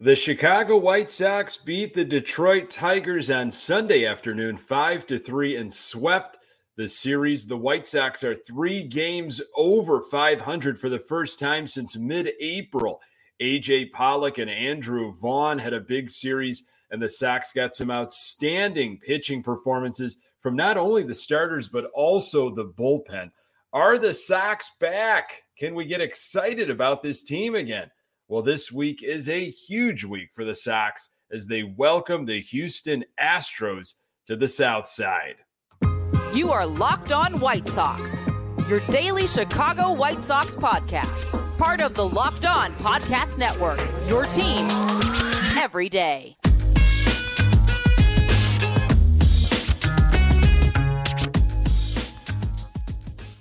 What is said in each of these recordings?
The Chicago White Sox beat the Detroit Tigers on Sunday afternoon 5 to 3 and swept the series. The White Sox are 3 games over 500 for the first time since mid-April. AJ Pollock and Andrew Vaughn had a big series and the Sox got some outstanding pitching performances from not only the starters but also the bullpen. Are the Sox back? Can we get excited about this team again? Well, this week is a huge week for the Sox as they welcome the Houston Astros to the South Side. You are Locked On White Sox, your daily Chicago White Sox podcast, part of the Locked On Podcast Network, your team every day.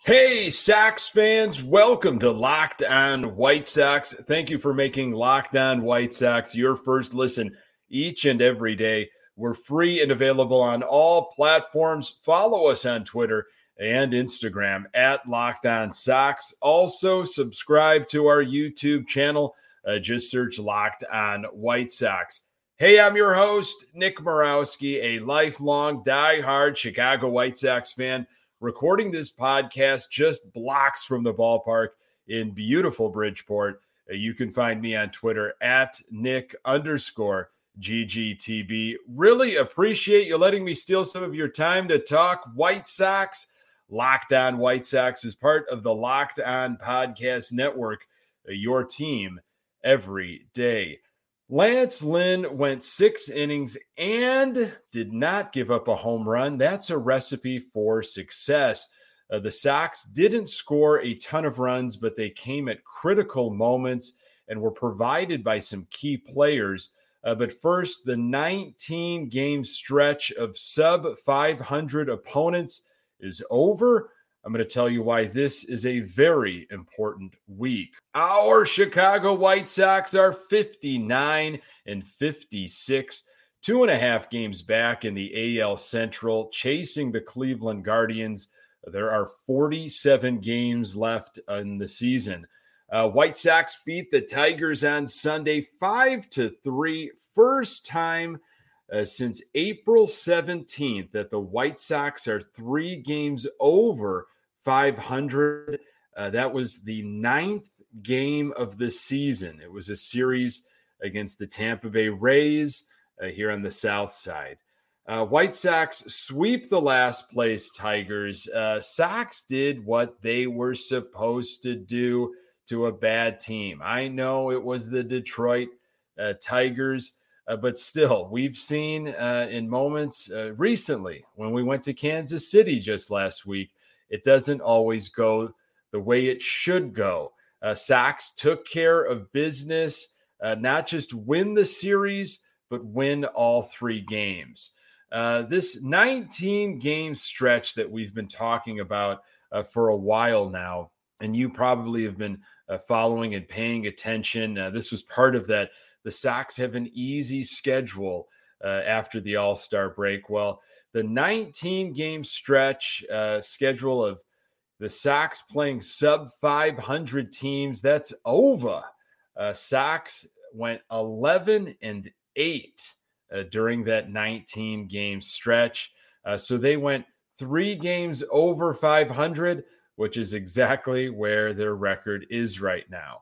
Hey, Sox fans, welcome to Locked On White Sox. Thank you for making Locked On White Sox your first listen each and every day. We're free and available on all platforms. Follow us on Twitter and Instagram at Locked On Sox. Also, subscribe to our YouTube channel. Uh, just search Locked On White Sox. Hey, I'm your host, Nick Morawski, a lifelong die-hard Chicago White Sox fan recording this podcast just blocks from the ballpark in beautiful Bridgeport. Uh, you can find me on Twitter at Nick underscore GGTB. Really appreciate you letting me steal some of your time to talk White Sox. Locked On White Sox is part of the Locked On Podcast Network, uh, your team every day. Lance Lynn went six innings and did not give up a home run. That's a recipe for success. Uh, the Sox didn't score a ton of runs, but they came at critical moments and were provided by some key players. Uh, but first, the 19 game stretch of sub 500 opponents is over. I'm going to tell you why this is a very important week. Our Chicago White Sox are 59 and 56, two and a half games back in the AL Central, chasing the Cleveland Guardians. There are 47 games left in the season. Uh, White Sox beat the Tigers on Sunday, five to three. First time uh, since April 17th that the White Sox are three games over 500. Uh, that was the ninth game of the season. It was a series against the Tampa Bay Rays uh, here on the South Side. Uh, White Sox sweep the last place Tigers. Uh, Sox did what they were supposed to do to a bad team. I know it was the Detroit uh, Tigers, uh, but still, we've seen uh, in moments uh, recently when we went to Kansas City just last week it doesn't always go the way it should go. Uh, took care of business, uh, not just win the series, but win all three games. Uh, this 19 game stretch that we've been talking about uh, for a while now, and you probably have been uh, following and paying attention. Uh, this was part of that. The Sox have an easy schedule uh, after the All Star break. Well, the 19 game stretch uh, schedule of the Sox playing sub 500 teams. That's over. Uh, Sox went 11 and 8 uh, during that 19 game stretch. Uh, so they went three games over 500, which is exactly where their record is right now.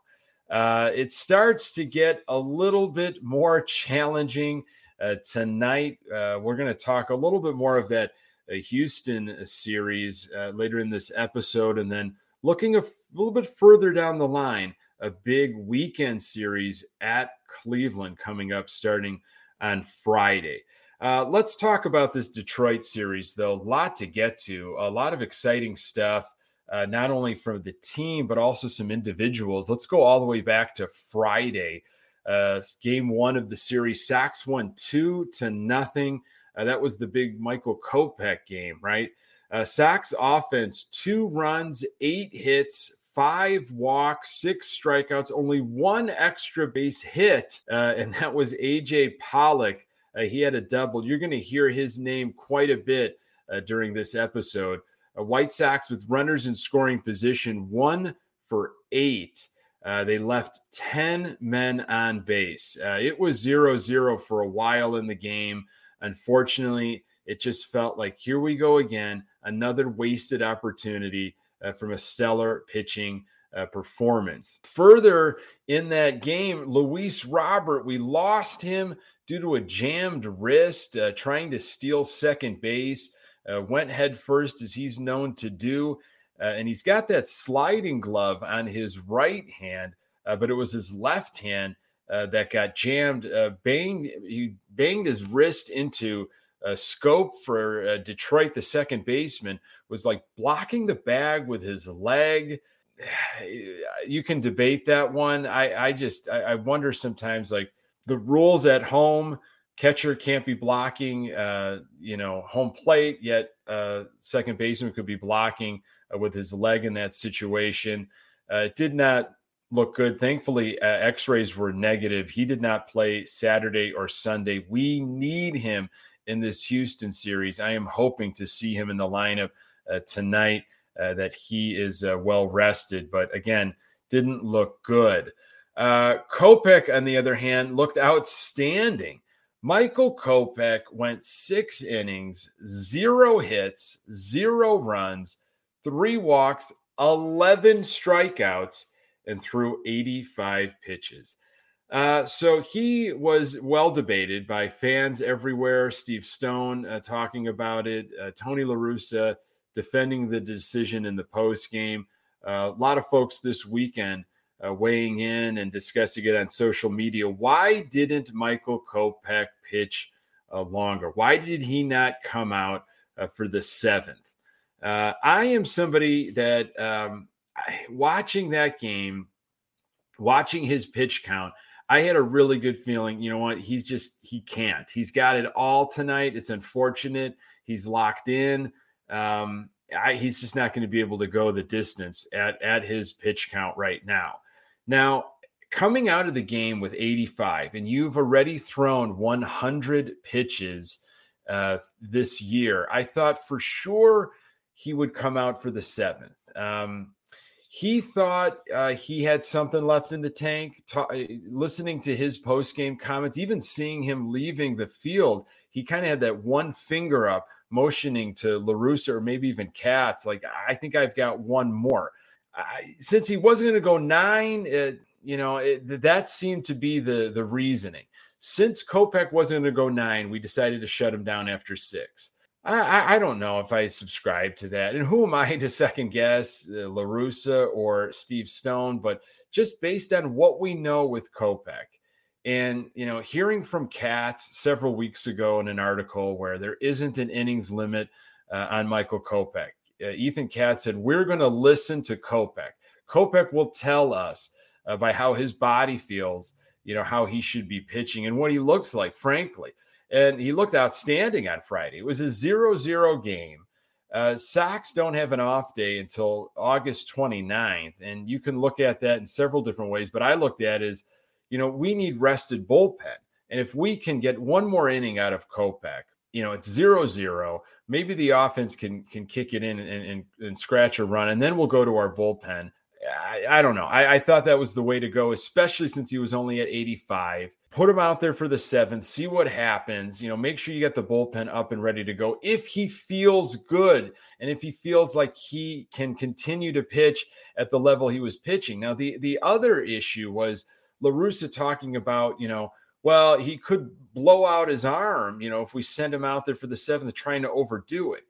Uh, it starts to get a little bit more challenging uh, tonight, uh, we're going to talk a little bit more of that uh, Houston uh, series uh, later in this episode. And then looking a f- little bit further down the line, a big weekend series at Cleveland coming up starting on Friday. Uh, let's talk about this Detroit series, though. A lot to get to, a lot of exciting stuff, uh, not only from the team, but also some individuals. Let's go all the way back to Friday uh, game one of the series, Sacks won two to nothing. Uh, that was the big Michael Kopech game, right? Uh, Sox offense, two runs, eight hits, five walks, six strikeouts, only one extra base hit, uh, and that was AJ Pollock. Uh, he had a double. You're going to hear his name quite a bit uh, during this episode. Uh, White Sox with runners in scoring position, one for eight. Uh, they left 10 men on base. Uh, it was 0 0 for a while in the game. Unfortunately, it just felt like here we go again, another wasted opportunity uh, from a stellar pitching uh, performance. Further in that game, Luis Robert, we lost him due to a jammed wrist, uh, trying to steal second base. Went head first, as he's known to do. Uh, and he's got that sliding glove on his right hand, uh, but it was his left hand that got jammed. banged, he banged his wrist into a Schoop for uh, Detroit, the second baseman, was like blocking the bag with his leg. You can debate that one. I, I just I, I wonder sometimes like the rules at home catcher can't be blocking uh, you know home plate yet uh, second baseman could be blocking uh, with his leg in that situation. Uh, it did not look good. Thankfully uh, x-rays were negative. He did not play saturday or sunday. We need him in this houston series. I am hoping to see him in the lineup uh, tonight that he is well rested but again didn't look good. Uh, Kopech, on the other hand, looked outstanding. Michael Kopech went six innings, zero hits, zero runs, three walks, 11 strikeouts, and threw 85 pitches. Uh, so he was well debated by fans everywhere. Steve Stone uh, talking about it, uh, Tony LaRussa defending the decision in the post game. Uh, a lot of folks this weekend uh, weighing in and discussing it on social media. Why didn't Michael Kopech pitch uh, longer? Why did he not come out for the seventh? Uh, I am somebody that um, watching that game, watching his pitch count, I had a really good feeling. You know what? He's just, he can't. He's got it all tonight. It's unfortunate. He's locked in. Um, I, he's just not going to be able to go the distance at, at his pitch count right now. Now, coming out of the game with 85, and you've already thrown 100 pitches uh, this year, I thought for sure he would come out for the seventh. Um, he thought uh, he had something left in the tank. Ta- uh, listening to his post game comments, even seeing him leaving the field, he kind of had that one finger up, motioning to La Russa or maybe even Katz, like, I think I've got one more. I, since he wasn't going to go nine, it, you know, it, that seemed to be the the reasoning. Since Kopech wasn't going to go nine, we decided to shut him down after six. I, I, don't know if I subscribe to that. And who am I to second guess uh, or Steve Stone? But just based on what we know with Kopech, and you know, hearing from Katz several weeks ago in an article where there isn't an innings limit uh, on Michael Kopech uh, Ethan Katz said, We're going to listen to Kopech. Kopech will tell us uh, by how his body feels, you know, how he should be pitching and what he looks like, frankly. And he looked outstanding on Friday. It was a 0 0 game. Uh, Sox don't have an off day until August 29th. And you can look at that in several different ways. But I looked at is, you know, we need rested bullpen. And if we can get one more inning out of Kopech, you know, it's zero zero. Maybe the offense can can kick it in and, and, and scratch a run, and then we'll go to our bullpen. I, I don't know. I, I, thought that was the way to go, especially since he was only at 85. Put him out there for the seventh, see what happens. You know, make sure you get the bullpen up and ready to go. If he feels good and if he feels like he can continue to pitch at the level he was pitching. Now, the the other issue was LaRussa talking about, you know, well, he could blow out his arm, you know, if we send him out there for the seventh, trying to overdo it.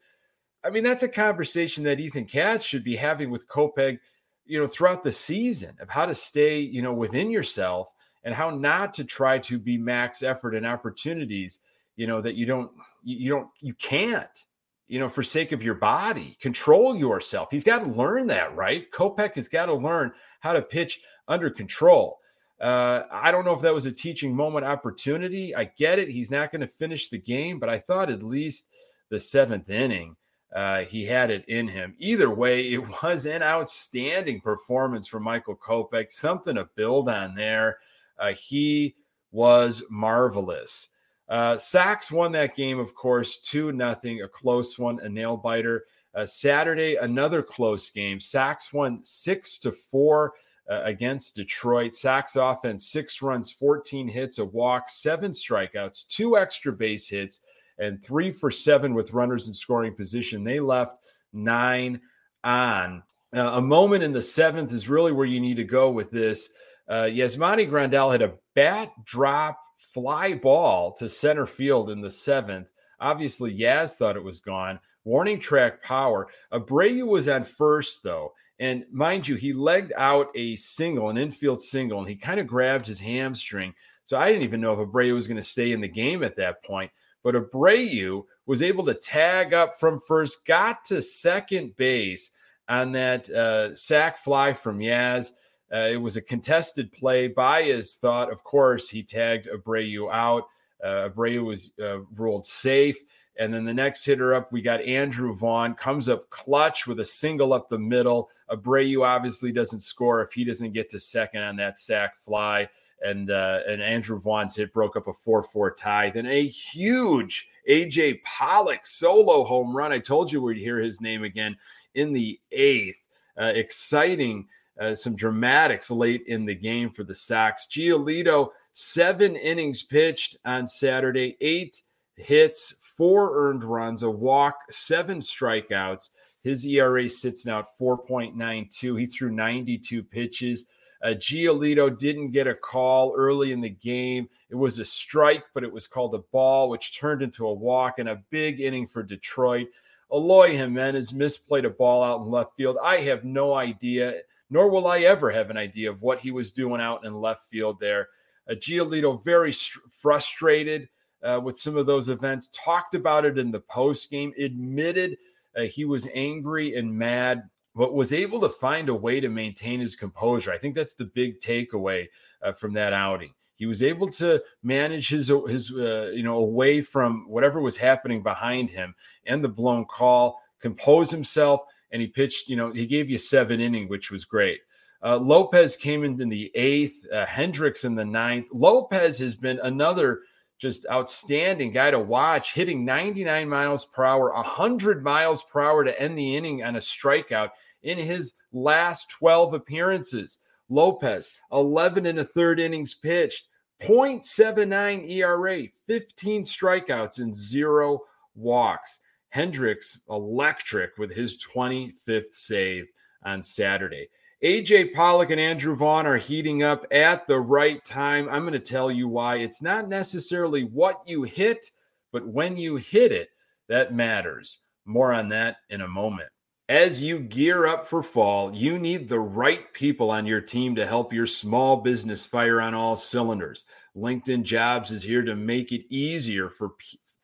I mean, that's a conversation that Ethan Katz should be having with Kopech, you know, throughout the season of how to stay, you know, within yourself and how not to try to be max effort and opportunities, you know, that you don't, you don't, you can't, you know, for sake of your body, control yourself. He's got to learn that, right? Kopech has got to learn how to pitch under control. Uh, I don't know if that was a teaching moment opportunity. I get it. He's not going to finish the game, but I thought at least the seventh inning, uh, he had it in him. Either way, it was an outstanding performance from Michael Kopech, something to build on there. Uh, he was marvelous. Uh, Sox won that game, of course, 2 nothing, a close one, a nail biter. Uh, Saturday, another close game. Sox won 6 to 4 uh, against Detroit. Sox offense, six runs, 14 hits, a walk, seven strikeouts, two extra base hits, and three for seven with runners in scoring position. They left nine on. Uh, a moment in the seventh is really where you need to go with this. Uh, Yasmani Grandal had a bat drop fly ball to center field in the seventh. Obviously, Yaz thought it was gone. Warning track power. Abreu was on first, though. And mind you, he legged out a single, an infield single, and he kind of grabbed his hamstring. So I didn't even know if Abreu was going to stay in the game at that point. But Abreu was able to tag up from first, got to second base on that uh, sac fly from Yaz. Uh, it was a contested play. Baez thought, of course, he tagged Abreu out. Uh, Abreu was uh, ruled safe. And then the next hitter up, we got Andrew Vaughn, comes up clutch with a single up the middle. Abreu obviously doesn't score if he doesn't get to second on that sac fly. And uh, and Andrew Vaughn's hit broke up a 4-4 tie. Then a huge AJ Pollock solo home run. I told you we'd hear his name again in the eighth. Uh, exciting, uh, some dramatics late in the game for the Sox. Giolito, seven innings pitched on Saturday, eight hits, four earned runs, a walk, seven strikeouts. His ERA sits now at 4.92. He threw 92 pitches. Uh, Giolito didn't get a call early in the game. It was a strike, but it was called a ball, which turned into a walk and a big inning for Detroit. Eloy Jimenez misplayed a ball out in left field. I have no idea, nor will I ever have an idea of what he was doing out in left field there. Uh, Giolito very st- frustrated uh, with some of those events, talked about it in the post game, admitted uh, he was angry and mad, but was able to find a way to maintain his composure. I think that's the big takeaway uh, from that outing. He was able to manage his his uh, you know away from whatever was happening behind him and the blown call, compose himself, and he pitched. You know, he gave you seven inning, which was great. Uh, Lopez came in in the eighth, uh, Hendriks in the ninth. Lopez has been another just outstanding guy to watch, hitting 99 miles per hour, 100 miles per hour to end the inning on a strikeout in his last 12 appearances. Lopez, 11 and a third innings pitched, 0.79 ERA, 15 strikeouts, and zero walks. Hendriks, electric with his 25th save on Saturday. AJ Pollock and Andrew Vaughn are heating up at the right time. I'm going to tell you why. It's not necessarily what you hit, but when you hit it, that matters. More on that in a moment. As you gear up for fall, you need the right people on your team to help your small business fire on all cylinders. LinkedIn Jobs is here to make it easier for,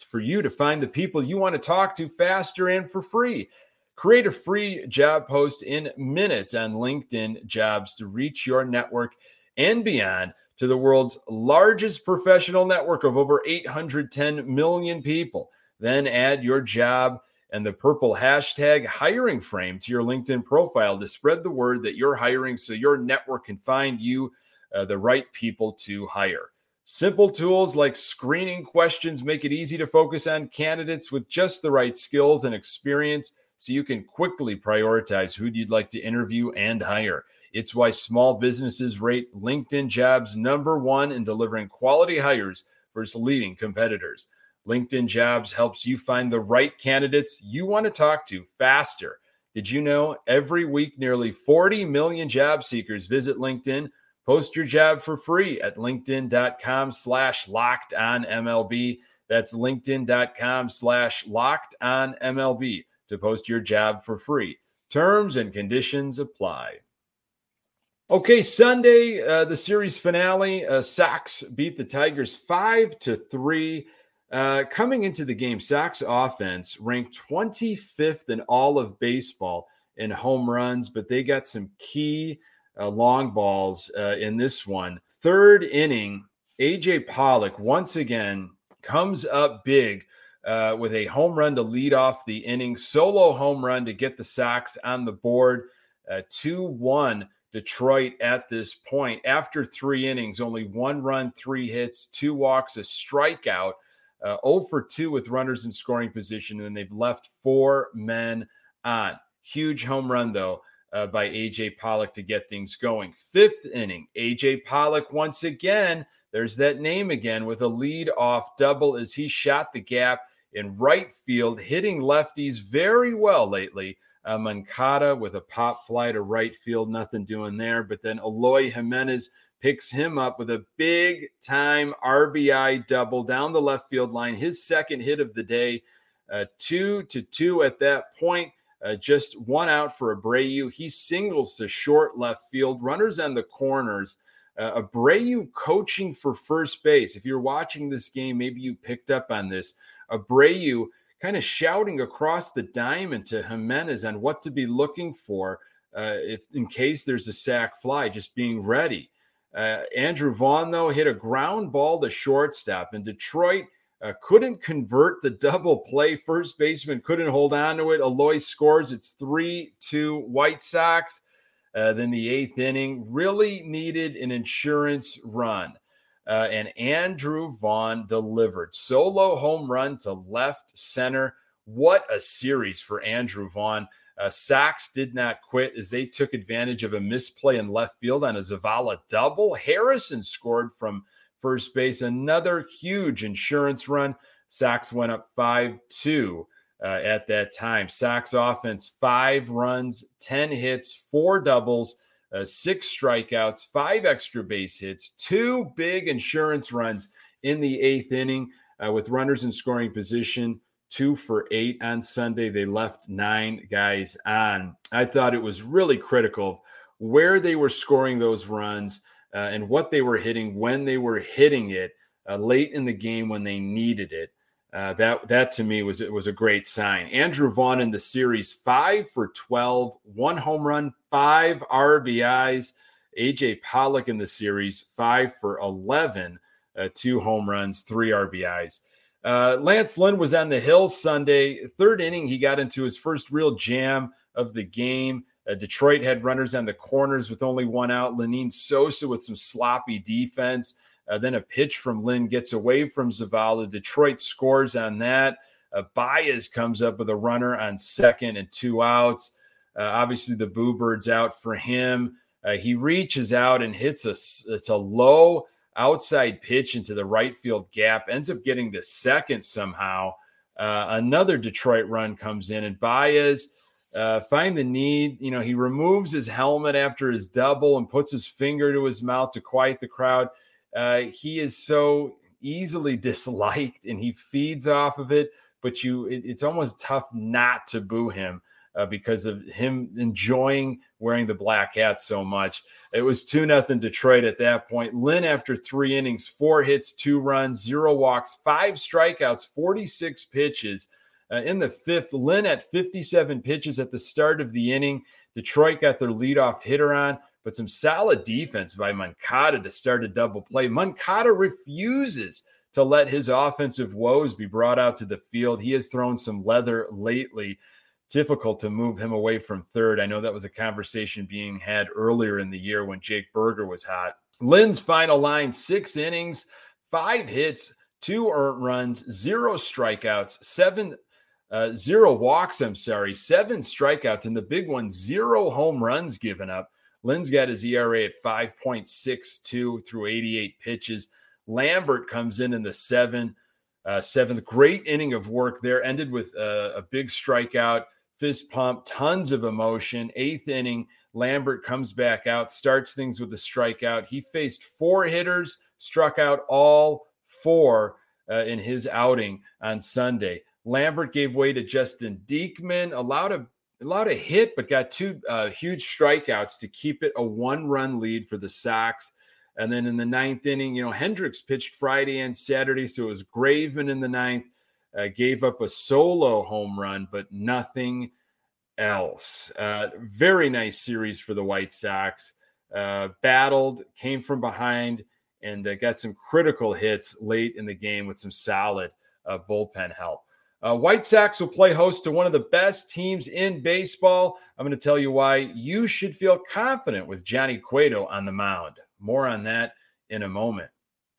for you to find the people you want to talk to faster and for free. Create a free job post in minutes on LinkedIn Jobs to reach your network and beyond to the world's largest professional network of over 810 million people. Then add your job and the purple hashtag hiring frame to your LinkedIn profile to spread the word that you're hiring so your network can find you uh, the right people to hire. Simple tools like screening questions make it easy to focus on candidates with just the right skills and experience so you can quickly prioritize who you'd like to interview and hire. It's why small businesses rate LinkedIn jobs number one in delivering quality hires versus leading competitors. LinkedIn jobs helps you find the right candidates you want to talk to faster. Did you know every week nearly 40 million job seekers visit LinkedIn? Post your job for free at linkedin.com slash locked on MLB. That's linkedin.com slash locked on MLB to post your job for free. Terms and conditions apply. Okay, Sunday, uh, the series finale. Uh, Sox beat the Tigers five to three. Uh, coming into the game, Sox offense ranked 25th in all of baseball in home runs, but they got some key uh, long balls uh, in this one. Third inning, AJ Pollock once again comes up big uh, with a home run to lead off the inning, solo home run to get the Sox on the board. Uh, 2 1 Detroit at this point. After three innings, only one run, three hits, two walks, a strikeout. Uh, 0 for 2 with runners in scoring position, and they've left four men on. Huge home run, though, uh, by AJ Pollock to get things going. Fifth inning, AJ Pollock once again. There's that name again with a lead off double as he shot the gap in right field, hitting lefties very well lately. Uh, with a pop fly to right field, nothing doing there. But then Eloy Jimenez picks him up with a big time RBI double down the left field line, his second hit of the day. Uh, two to two at that point. Uh, just one out for Abreu. He singles to short left field. Runners on the corners. Uh, Abreu coaching for first base. If you're watching this game, maybe you picked up on this. Abreu kind of shouting across the diamond to Jimenez on what to be looking for uh, if in case there's a sac fly, just being ready. Uh, Andrew Vaughn, though, hit a ground ball to shortstop, and Detroit uh, couldn't convert the double play. First baseman couldn't hold on to it. Eloy scores. It's 3 2 White Sox. Uh, then the eighth inning really needed an insurance run. Uh, and Andrew Vaughn delivered solo home run to left center. What a series for Andrew Vaughn. Uh, did not quit as they took advantage of a misplay in left field on a Zavala double. Harrison scored from first base, another huge insurance run. Sox went up 5 2 uh, at that time. Sox offense, five runs, 10 hits, four doubles uh, six strikeouts, five extra base hits, two big insurance runs in the eighth inning uh, with runners in scoring position, two for eight on Sunday. They left nine guys on. I thought it was really critical where they were scoring those runs uh, and what they were hitting when they were hitting it uh, late in the game when they needed it. Uh, that that to me was it was a great sign. Andrew Vaughn in the series five for 12, one home run, five RBIs. AJ Pollock in the series five for 11, uh, two home runs, three RBIs. Uh, Lance Lynn was on the hill Sunday. Third inning, he got into his first real jam of the game. Uh, Detroit had runners on the corners with only one out. Lenyn Sosa with some sloppy defense. Uh, then a pitch from Lynn gets away from Zavala. Detroit scores on that. Uh, Baez comes up with a runner on second and two outs. Uh, obviously, the Boo Bird's out for him. Uh, he reaches out and hits a, it's a low outside pitch into the right field gap, ends up getting the second somehow. Uh, another Detroit run comes in, and Baez uh, find the need. You know, he removes his helmet after his double and puts his finger to his mouth to quiet the crowd. Uh, he is so easily disliked and he feeds off of it, but you it, it's almost tough not to boo him. Uh, because of him enjoying wearing the black hat so much. It was 2 nothing Detroit at that point. Lynn, after three innings, four hits, two runs, zero walks, five strikeouts, 46 pitches. Uh, in the fifth, Lynn at 57 pitches at the start of the inning. Detroit got their leadoff hitter on but some solid defense by Moncada to start a double play. Moncada refuses to let his offensive woes be brought out to the field. He has thrown some leather lately. Difficult to move him away from third. I know that was a conversation being had earlier in the year when Jake Burger was hot. Lynn's final line six innings, five hits, two earned runs, zero strikeouts, seven uh, zero walks, I'm sorry, seven strikeouts, and the big one, zero home runs given up. Lynn's got his ERA at 5.62 through 88 pitches. Lambert comes in in the seven, uh, seventh. Great inning of work there. Ended with a, a big strikeout, fist pump, tons of emotion. Eighth inning, Lambert comes back out, starts things with a strikeout. He faced four hitters, struck out all four uh, in his outing on Sunday. Lambert gave way to Justin Diekman, allowed a allowed a hit, but got two uh, huge strikeouts to keep it a one run lead for the Sox. And then in the ninth inning, you know, Hendriks pitched Friday and Saturday. So it was Graveman in the ninth, uh, gave up a solo home run, but nothing else. Uh, very nice series for the White Sox. Uh, battled, came from behind, and uh, got some critical hits late in the game with some solid uh, bullpen help. Uh, White Sox will play host to one of the best teams in baseball. I'm going to tell you why you should feel confident with Johnny Cueto on the mound. More on that in a moment.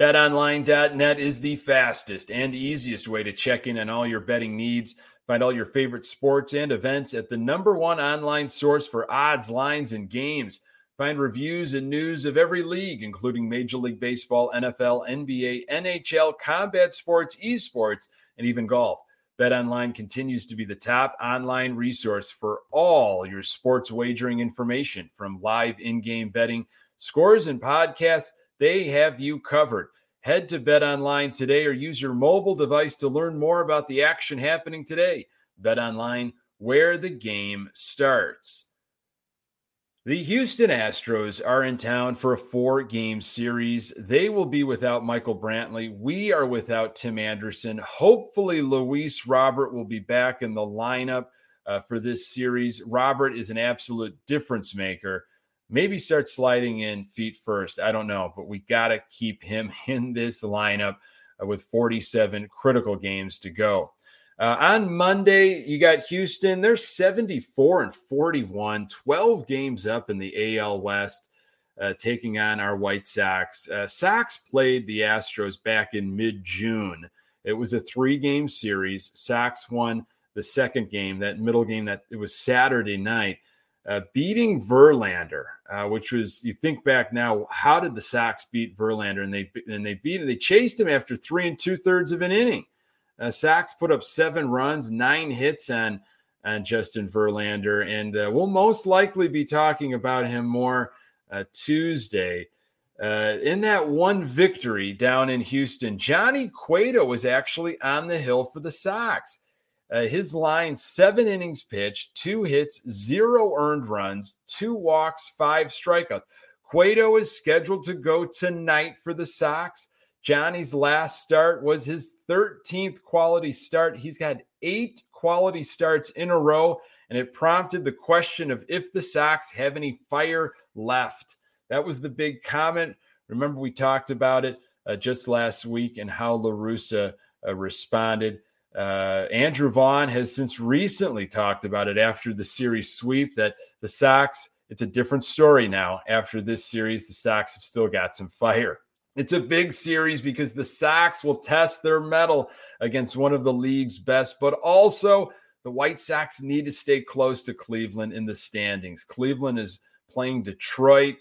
BetOnline.net is the fastest and easiest way to check in on all your betting needs. Find all your favorite sports and events at the number one online source for odds, lines, and games. Find reviews and news of every league, including Major League Baseball, NFL, NBA, NHL, combat sports, esports, and even golf. BetOnline continues to be the top online resource for all your sports wagering information from live in game betting, scores, and podcasts. They have you covered. Head to Bet Online today or use your mobile device to learn more about the action happening today. Bet Online, where the game starts. The Houston Astros are in town for a four game series. They will be without Michael Brantley. We are without Tim Anderson. Hopefully, Luis Robert will be back in the lineup uh, for this series. Robert is an absolute difference maker. Maybe start sliding in feet first. I don't know, but we got to keep him in this lineup uh, with 47 critical games to go. Uh, on Monday, you got Houston. They're 74 and 41, 12 games up in the AL West, uh, taking on our White Sox. Uh, Sox played the Astros back in mid June. It was a three game series. Sox won the second game, that middle game that it was Saturday night, uh, beating Verlander, uh, which was you think back now, how did the Sox beat Verlander? And they and they beat him. They chased him after three and two thirds of an inning. Uh, Sox put up seven runs, nine hits on on Justin Verlander, and uh, we'll most likely be talking about him more uh, Tuesday. Uh, in that one victory down in Houston, Johnny Cueto was actually on the hill for the Sox. Uh, his line seven innings pitched, two hits, zero earned runs, two walks, five strikeouts. Cueto is scheduled to go tonight for the Sox. Johnny's last start was his 13th quality start. He's had eight quality starts in a row, and it prompted the question of if the Sox have any fire left. That was the big comment. Remember, we talked about it uh, just last week and how La Russa uh, responded. Uh, Andrew Vaughn has since recently talked about it after the series sweep that the Sox, it's a different story now. After this series, the Sox have still got some fire. It's a big series because the Sox will test their mettle against one of the league's best, but also the White Sox need to stay close to Cleveland in the standings. Cleveland is playing Detroit.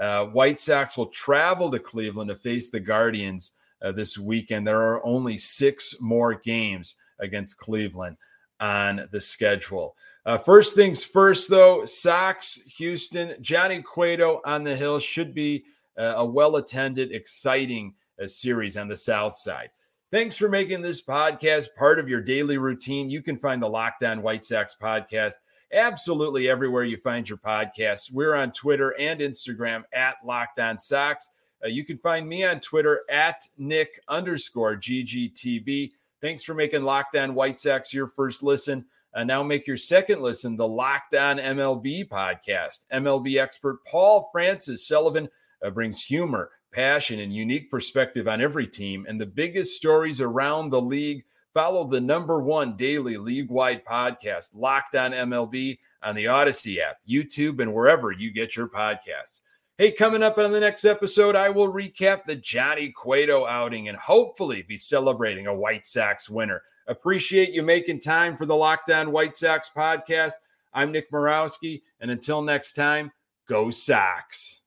Uh, White Sox will travel to Cleveland to face the Guardians uh, this weekend. There are only six more games against Cleveland on the schedule. Uh, first things first, though, Sox, Houston, Johnny Cueto on the hill should be a well attended, exciting uh, series on the South Side. Thanks for making this podcast part of your daily routine. You can find the Locked On White Sox podcast absolutely everywhere you find your podcasts. We're on Twitter and Instagram at Locked On Sox. Uh, you can find me on Twitter at Nick underscore GGTB. Thanks for making Locked On White Sox your first listen. Uh, now make your second listen the Locked On MLB podcast. MLB expert Paul Francis Sullivan uh, brings humor, passion, and unique perspective on every team. And the biggest stories around the league follow the number one daily league wide podcast, Locked On MLB, on the Audacy app, YouTube, and wherever you get your podcasts. Hey, coming up on the next episode, I will recap the Johnny Cueto outing and hopefully be celebrating a White Sox winner. Appreciate you making time for the Locked On White Sox podcast. I'm Nick Morawski, and until next time, go Sox.